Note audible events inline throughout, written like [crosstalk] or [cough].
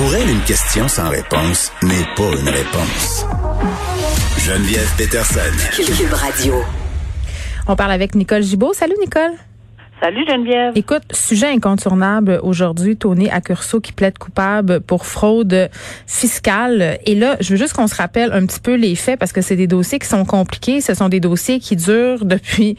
Pour elle, une question sans réponse n'est pas une réponse. Geneviève Peterson. Cube Radio. On parle avec Nicole Gibault. Salut Nicole. Salut Geneviève. Écoute, sujet incontournable aujourd'hui, Tony Accurso qui plaide coupable pour fraude fiscale. Et là, je veux juste qu'on se rappelle un petit peu les faits parce que c'est des dossiers qui sont compliqués. Ce sont des dossiers qui durent depuis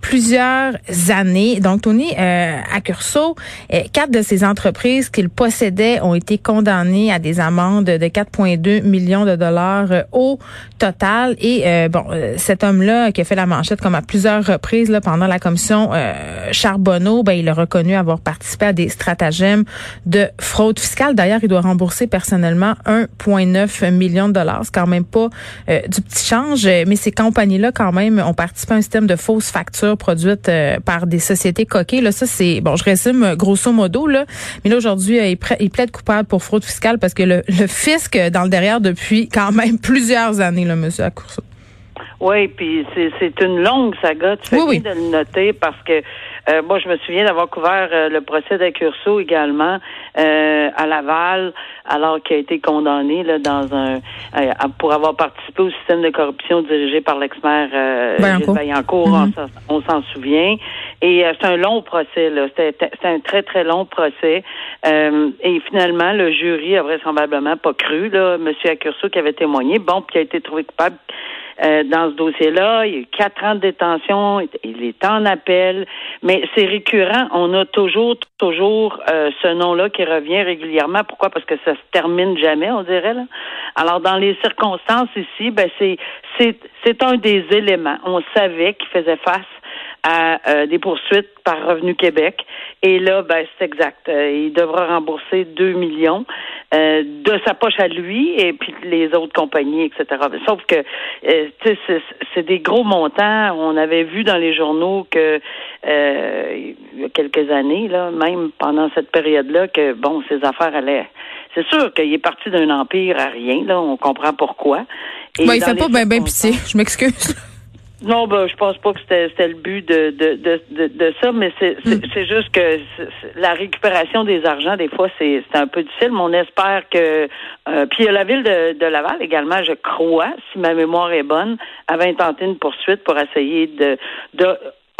plusieurs années. Donc, Tony euh, Accurso, euh, quatre de ses entreprises qu'il possédait ont été condamnées à des amendes de 4,2 millions de dollars euh, au total. Et euh, bon, cet homme-là qui a fait la manchette comme à plusieurs reprises là, pendant la commission Charbonneau, ben, il a reconnu avoir participé à des stratagèmes de fraude fiscale. D'ailleurs, il doit rembourser personnellement 1,9 million de dollars. C'est quand même pas du petit change, mais ces compagnies-là, quand même, ont participé à un système de fausses factures produites euh, par des sociétés coquées. Là, ça, c'est, bon, je résume euh, grosso modo, là. Mais là, aujourd'hui, euh, il, plaide coupable pour fraude fiscale parce que le, fisc dans le derrière depuis quand même [laughs] plusieurs années, là, monsieur Accourceau. Oui, puis c'est une longue saga. Tu fais oui, de le noter parce que euh, moi, je me souviens d'avoir couvert euh, le procès d'Accurso également euh, à Laval, alors qu'il a été condamné là, dans un pour avoir participé au système de corruption dirigé par l'ex-maire Vaillancourt, mm-hmm. on s'en souvient. Et c'est un long procès, là. C'était un très, très long procès. et finalement, le jury a vraisemblablement pas cru, là, M. Accurso qui avait témoigné, bon, puis qui a été trouvé coupable euh, dans ce dossier-là. Il y a eu quatre ans de détention. Il est en appel. Mais c'est récurrent. On a toujours, toujours euh, ce nom-là qui revient régulièrement. Pourquoi? Parce que ça se termine jamais, on dirait. Là. Alors, dans les circonstances ici, ben c'est c'est un des éléments. On savait qu'il faisait face à euh, des poursuites par Revenu Québec. Et là, ben, c'est exact. Euh, il devra rembourser 2 millions euh, de sa poche à lui et puis les autres compagnies, etc. Sauf que c'est des gros montants. On avait vu dans les journaux que il y a quelques années, là, même pendant cette période-là, que bon, ces affaires allaient. C'est sûr qu'il est parti d'un empire à rien, là, on comprend pourquoi. Et ben, il fait pas bien ben pitié, je m'excuse. Non, ben, je pense pas que c'était le but de, de, de, de, ça, mais c'est mm. juste que la récupération des argents, des fois, c'est un peu difficile, mais on espère que... Euh, puis la ville de, de Laval également, je crois, si ma mémoire est bonne, avait intenté une poursuite pour essayer de, de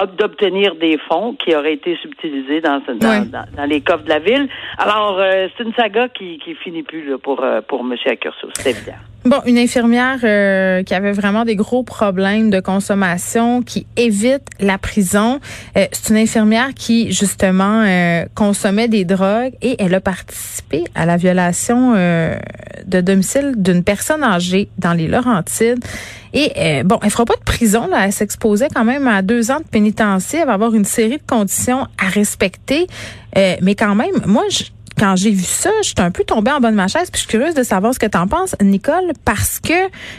d'obtenir des fonds qui auraient été subtilisés dans, dans, dans, les coffres de la ville. Alors, euh, c'est une saga qui, qui finit plus là, pour, euh, pour M. Accurso, c'est évident. Bon, une infirmière euh, qui avait vraiment des gros problèmes de consommation, qui évite la prison. Euh, c'est une infirmière qui, justement, euh, consommait des drogues et elle a participé à la violation de domicile d'une personne âgée dans les Laurentides. Et bon, elle fera pas de prison, là. Elle s'exposait quand même à deux ans de pénitencier. Elle va avoir une série de conditions à respecter. mais quand même, moi, je quand j'ai vu ça, j'étais un peu tombée en bas de ma chaise, puis je suis curieuse de savoir ce que tu en penses, Nicole, parce que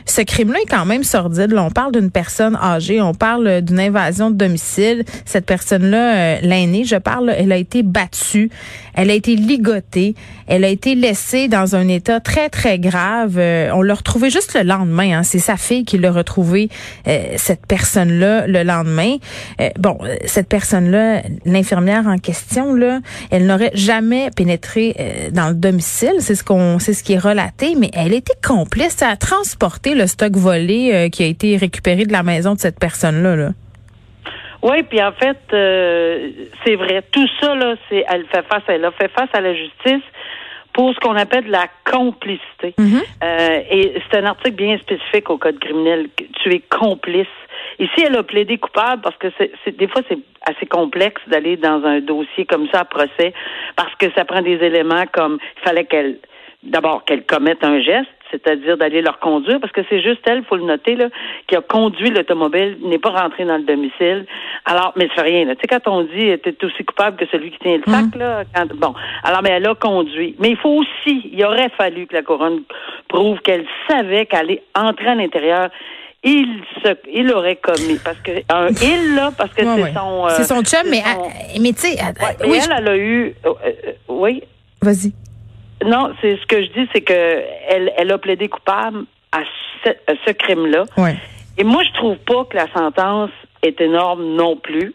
ce crime-là est quand même sordide. Là, on parle d'une personne âgée, on parle d'une invasion de domicile. Cette personne-là, euh, l'aînée, je parle, elle a été battue, elle a été ligotée, elle a été laissée dans un état très, très grave. Euh, on l'a retrouvée juste le lendemain. Hein. C'est sa fille qui l'a retrouvée, euh, cette personne-là, le lendemain. bon, cette personne-là, l'infirmière en question, là, elle n'aurait jamais pénétré euh, dans le domicile, c'est ce qu'on, c'est ce qui est relaté, mais elle était complice à transporter le stock volé euh, qui a été récupéré de la maison de cette personne-là. Là. Oui, puis en fait, euh, c'est vrai. Tout ça, là, c'est, elle fait face, elle a fait face à la justice pour ce qu'on appelle la complicité. Mm-hmm. et c'est un article bien spécifique au code criminel. Tu es complice Ici, elle a plaidé coupable parce que c'est des fois c'est assez complexe d'aller dans un dossier comme ça à procès parce que ça prend des éléments comme il fallait qu'elle d'abord qu'elle commette un geste, c'est-à-dire d'aller leur conduire, parce que c'est juste elle, faut le noter, là, qui a conduit l'automobile, n'est pas rentrée dans le domicile. Alors, mais ça fait rien, Tu sais, quand on dit était aussi coupable que celui qui tient le sac, mmh. là, bon. Alors, mais elle a conduit. Mais il faut aussi, il aurait fallu que la couronne prouve qu'elle savait qu'elle est entrée à l'intérieur il se, il aurait commis parce que un il là parce que c'est son euh, c'est son chum mais mais tu sais oui, elle elle a eu euh, euh, oui vas-y non c'est ce que je dis c'est que elle elle a plaidé coupable à ce, crime là et moi je trouve pas que la sentence est énorme non plus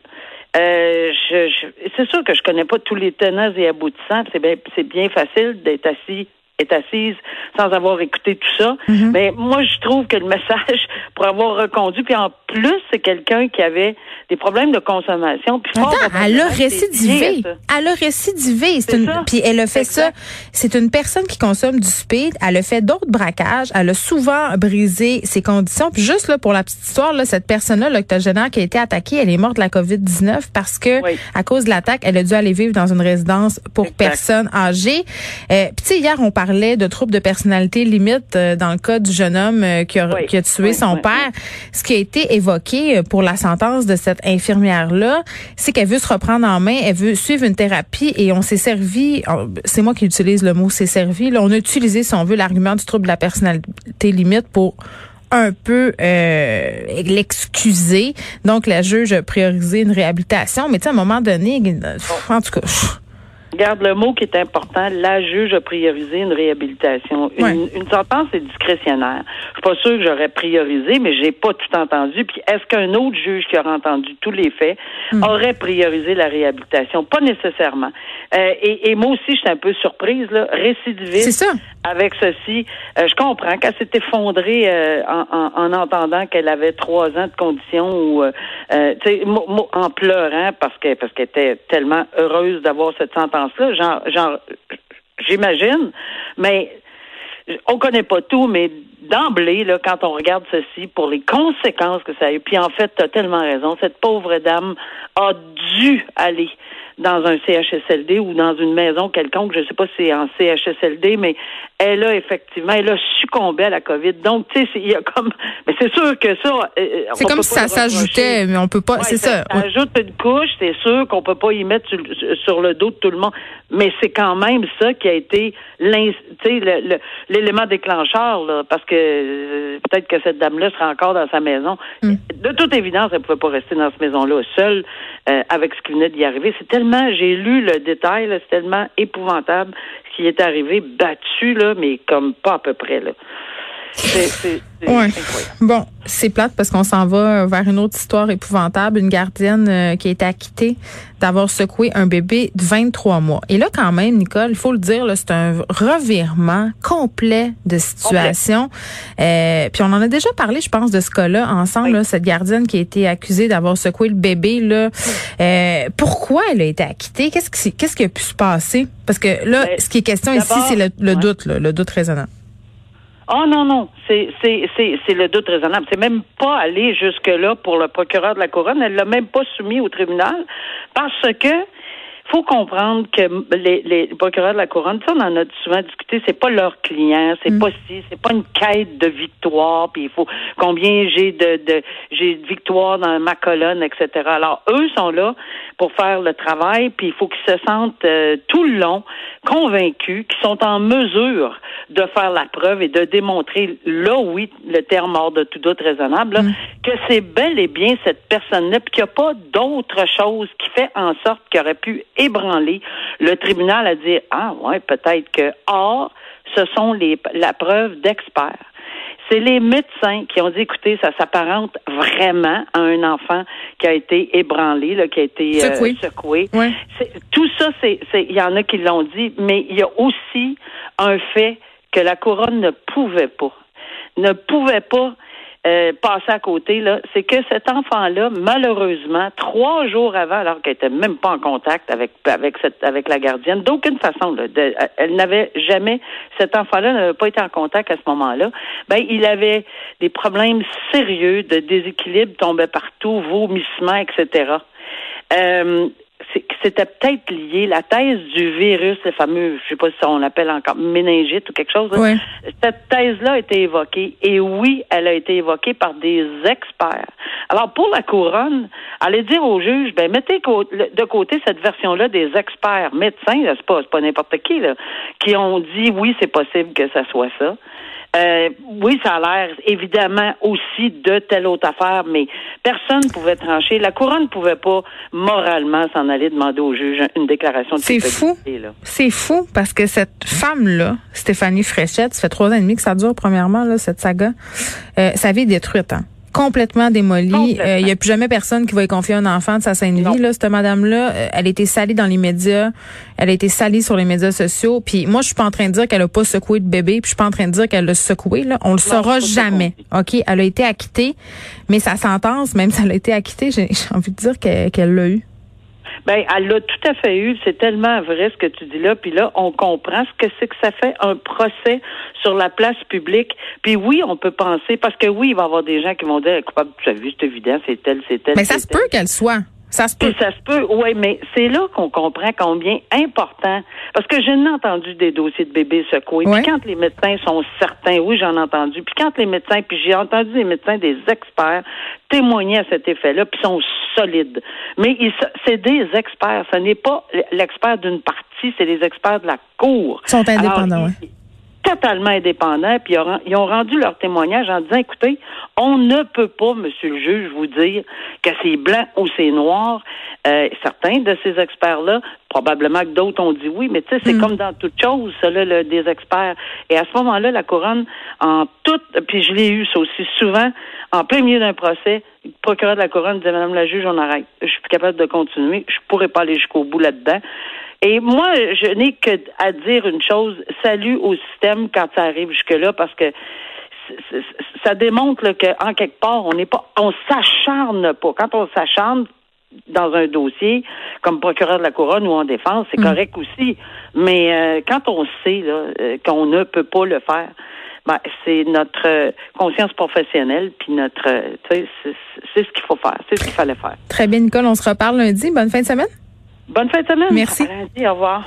euh, je, c'est sûr que je connais pas tous les tenants et aboutissants. C'est bien, c'est bien facile d'être assis est assise sans avoir écouté tout ça. Mm-hmm. Mais moi, je trouve que le message [laughs] pour avoir reconduit, puis en plus, c'est quelqu'un qui avait des problèmes de consommation. Puis Attends, elle a récidivé. Elle a récidivé. Une, puis elle a fait ça. C'est une personne qui consomme du speed. Elle a fait d'autres braquages. Elle a souvent brisé ses conditions. Puis juste là, pour la petite histoire, là, cette personne-là, l'octogénaire qui a été attaquée, elle est morte de la COVID-19 parce que, à cause de l'attaque, elle a dû aller vivre dans une résidence pour personnes âgées. Euh, puis tu sais, hier, on parlait de troubles de personnalité limite euh, dans le cas du jeune homme euh, qui, a, qui, a, tué son père. Ce qui a été évoqué euh, pour la sentence de cette infirmière-là, c'est qu'elle veut se reprendre en main, elle veut suivre une thérapie et on s'est servi, c'est moi qui utilise le mot s'est servi, là, on a utilisé, si on veut, l'argument du trouble de la personnalité limite pour un peu euh, l'excuser. Donc, la juge a priorisé une réhabilitation. Mais tu sais, à un moment donné, en tout cas... Garde le mot qui est important. La juge a priorisé une réhabilitation. Une, une sentence est discrétionnaire. Je suis pas sûre que j'aurais priorisé, mais j'ai pas tout entendu. Puis est-ce qu'un autre juge qui aurait entendu tous les faits hmm. aurait priorisé la réhabilitation? Pas nécessairement. Euh, et, et, moi aussi, je suis un peu surprise, là. Récidiviste. Ça. Avec ceci, euh, je comprends qu'elle s'est effondrée euh, en, en, en, entendant qu'elle avait trois ans de conditions ou, en pleurant parce que parce qu'elle était tellement heureuse d'avoir cette sentence là genre, j'imagine, mais on connaît pas tout, mais d'emblée, là, quand on regarde ceci, pour les conséquences que ça a eu, puis en fait, tu as tellement raison, cette pauvre dame a dû aller dans un CHSLD ou dans une maison quelconque, je ne sais pas si c'est en CHSLD, mais elle a effectivement, elle a succombé à la COVID. Donc, tu sais, il y a comme, mais c'est sûr que ça. Euh, euh, c'est comme si ça s'ajoutait, mais on peut pas. c'est ça. Ça ajoute une couche, c'est sûr qu'on peut pas y mettre sur, le dos de tout le monde, mais c'est quand même ça qui a été l'élément déclencheur, là, parce que euh, peut-être que cette dame-là sera encore dans sa maison. Mm. De toute évidence, elle pouvait pas rester dans cette maison-là seule avec ce qui venait d'y arriver. C'est tellement, j'ai lu le détail, c'est tellement épouvantable ce qui est arrivé, battu là mais comme pas à peu près, là. C'est ouais. Bon, c'est plate parce qu'on s'en va vers une autre histoire épouvantable. Une gardienne euh, qui a été acquittée d'avoir secoué un bébé de 23 mois. Et là, quand même, Nicole, il faut le dire, c'est un revirement complet de situation. Euh, puis on en a déjà parlé, je pense, de ce cas-là ensemble. cette gardienne qui a été accusée d'avoir secoué le bébé. Là, euh, pourquoi elle a été acquittée? Qu'est-ce qui, qu'est-ce qui a pu se passer? Parce que là, ben, ce qui est question ici, c'est le, doute, le doute raisonnable. Oh non, non, c'est le doute raisonnable. C'est même pas aller jusque là pour le procureur de la couronne. Elle l'a même pas soumis au tribunal parce que faut comprendre que les, les procureurs de la couronne, ça on en a souvent discuté, c'est pas leur client, c'est mm. pas si, c'est pas une quête de victoire, puis il faut combien j'ai de, de j'ai de victoires dans ma colonne, etc. Alors eux sont là pour faire le travail, puis il faut qu'ils se sentent euh, tout le long convaincus, qu'ils sont en mesure de faire la preuve et de démontrer là oui le terme hors de tout doute raisonnable mm. que c'est bel et bien cette personne-là, puis qu'il n'y a pas d'autre chose qui fait en sorte qu'il aurait pu ébranler le tribunal à dire ah ouais peut-être que or ce sont les la preuve d'experts. C'est les médecins qui ont dit, écoutez, ça s'apparente vraiment à un enfant qui a été ébranlé, là, qui a été euh, secoué. Tout ça, c'est, il y en a qui l'ont dit, mais il y a aussi un fait que la couronne ne pouvait pas, ne pouvait pas euh, passer à côté, là, c'est que cet enfant-là, malheureusement, trois jours avant, alors qu'elle était même pas en contact avec avec cette avec la gardienne, d'aucune façon, là, elle n'avait jamais, cet enfant-là n'avait pas été en contact à ce moment-là. Ben, il avait des problèmes sérieux de déséquilibre, tombait partout, vomissement, etc. Euh, c'était peut-être lié, la thèse du virus, le fameux, je sais pas si on l'appelle encore méningite ou quelque chose. Cette thèse-là a été évoquée. Et oui, elle a été évoquée par des experts. Alors, pour la couronne, allez dire au juge, ben, mettez de côté cette version-là des experts médecins, c'est pas, pas n'importe qui, là, qui ont dit oui, c'est possible que ça soit ça. Euh, oui, ça a l'air évidemment aussi de telle autre affaire, mais personne ne pouvait trancher. La couronne ne pouvait pas moralement s'en aller demander au juge une déclaration de C'est fou. C'est fou parce que cette femme-là, Stéphanie Fréchette, ça fait trois ans et demi que ça dure, premièrement, là, cette saga. Euh, sa vie est détruite. Hein? Complètement démolie. Euh, il n'y a plus jamais personne qui va y confier un enfant de sa sainte vie. Là, cette madame-là, euh, elle a été salie dans les médias, elle a été salie sur les médias sociaux. Puis moi, je suis pas en train de dire qu'elle a pas secoué de bébé, puis je suis pas en train de dire qu'elle l'a secoué. Là, on le saura jamais. Ok, elle a été acquittée, mais sa sentence, même si elle a été acquittée, j'ai envie de dire qu'elle l'a eu. Ben, elle l'a tout à fait eu. C'est tellement vrai ce que tu dis là. Puis là, on comprend ce que c'est que ça fait un procès sur la place publique. Puis oui, on peut penser, parce que oui, il va y avoir des gens qui vont dire, coupable, tu as vu, c'est évident, c'est tel, c'est tel. Mais ça se peut qu'elle soit. Ça se peut. ça se peut, oui, mais c'est là qu'on comprend combien important. Parce que j'ai entendu des dossiers de bébés secoués. Puis quand les médecins sont certains, oui, j'en ai entendu. Puis quand les médecins, puis j'ai entendu des médecins, des experts témoigner à cet effet-là, puis sont solides. Mais c'est des experts. Ce n'est pas l'expert d'une partie, c'est les experts de la cour. Ils sont indépendants, totalement indépendants, puis ils ont rendu leur témoignage en disant, écoutez, on ne peut pas, monsieur le juge, vous dire que c'est blanc ou c'est noir. Euh, certains de ces experts-là, probablement que d'autres ont dit oui, mais tu sais, c'est mm. comme dans toute chose, ça, là, des experts. Et à ce moment-là, la couronne, en toute, puis je l'ai eu ça aussi souvent, en plein milieu d'un procès, le procureur de la couronne disait, Madame la juge, on arrête. Je suis plus capable de continuer. Je pourrais pas aller jusqu'au bout là-dedans. Et moi, je n'ai que à dire une chose, salut au système quand ça arrive jusque-là, parce que ça démontre qu'en quelque part, on n'est pas, on s'acharne pas. Quand on s'acharne dans un dossier, comme procureur de la couronne ou en défense, c'est mm. correct aussi. Mais euh, quand on sait euh, qu'on ne peut pas le faire, ben, c'est notre conscience professionnelle, puis notre, c'est ce qu'il faut faire, c'est ce qu'il fallait faire. Très bien, Nicole, on se reparle lundi. Bonne fin de semaine. Bonne fin de semaine. Merci. lundi, au revoir.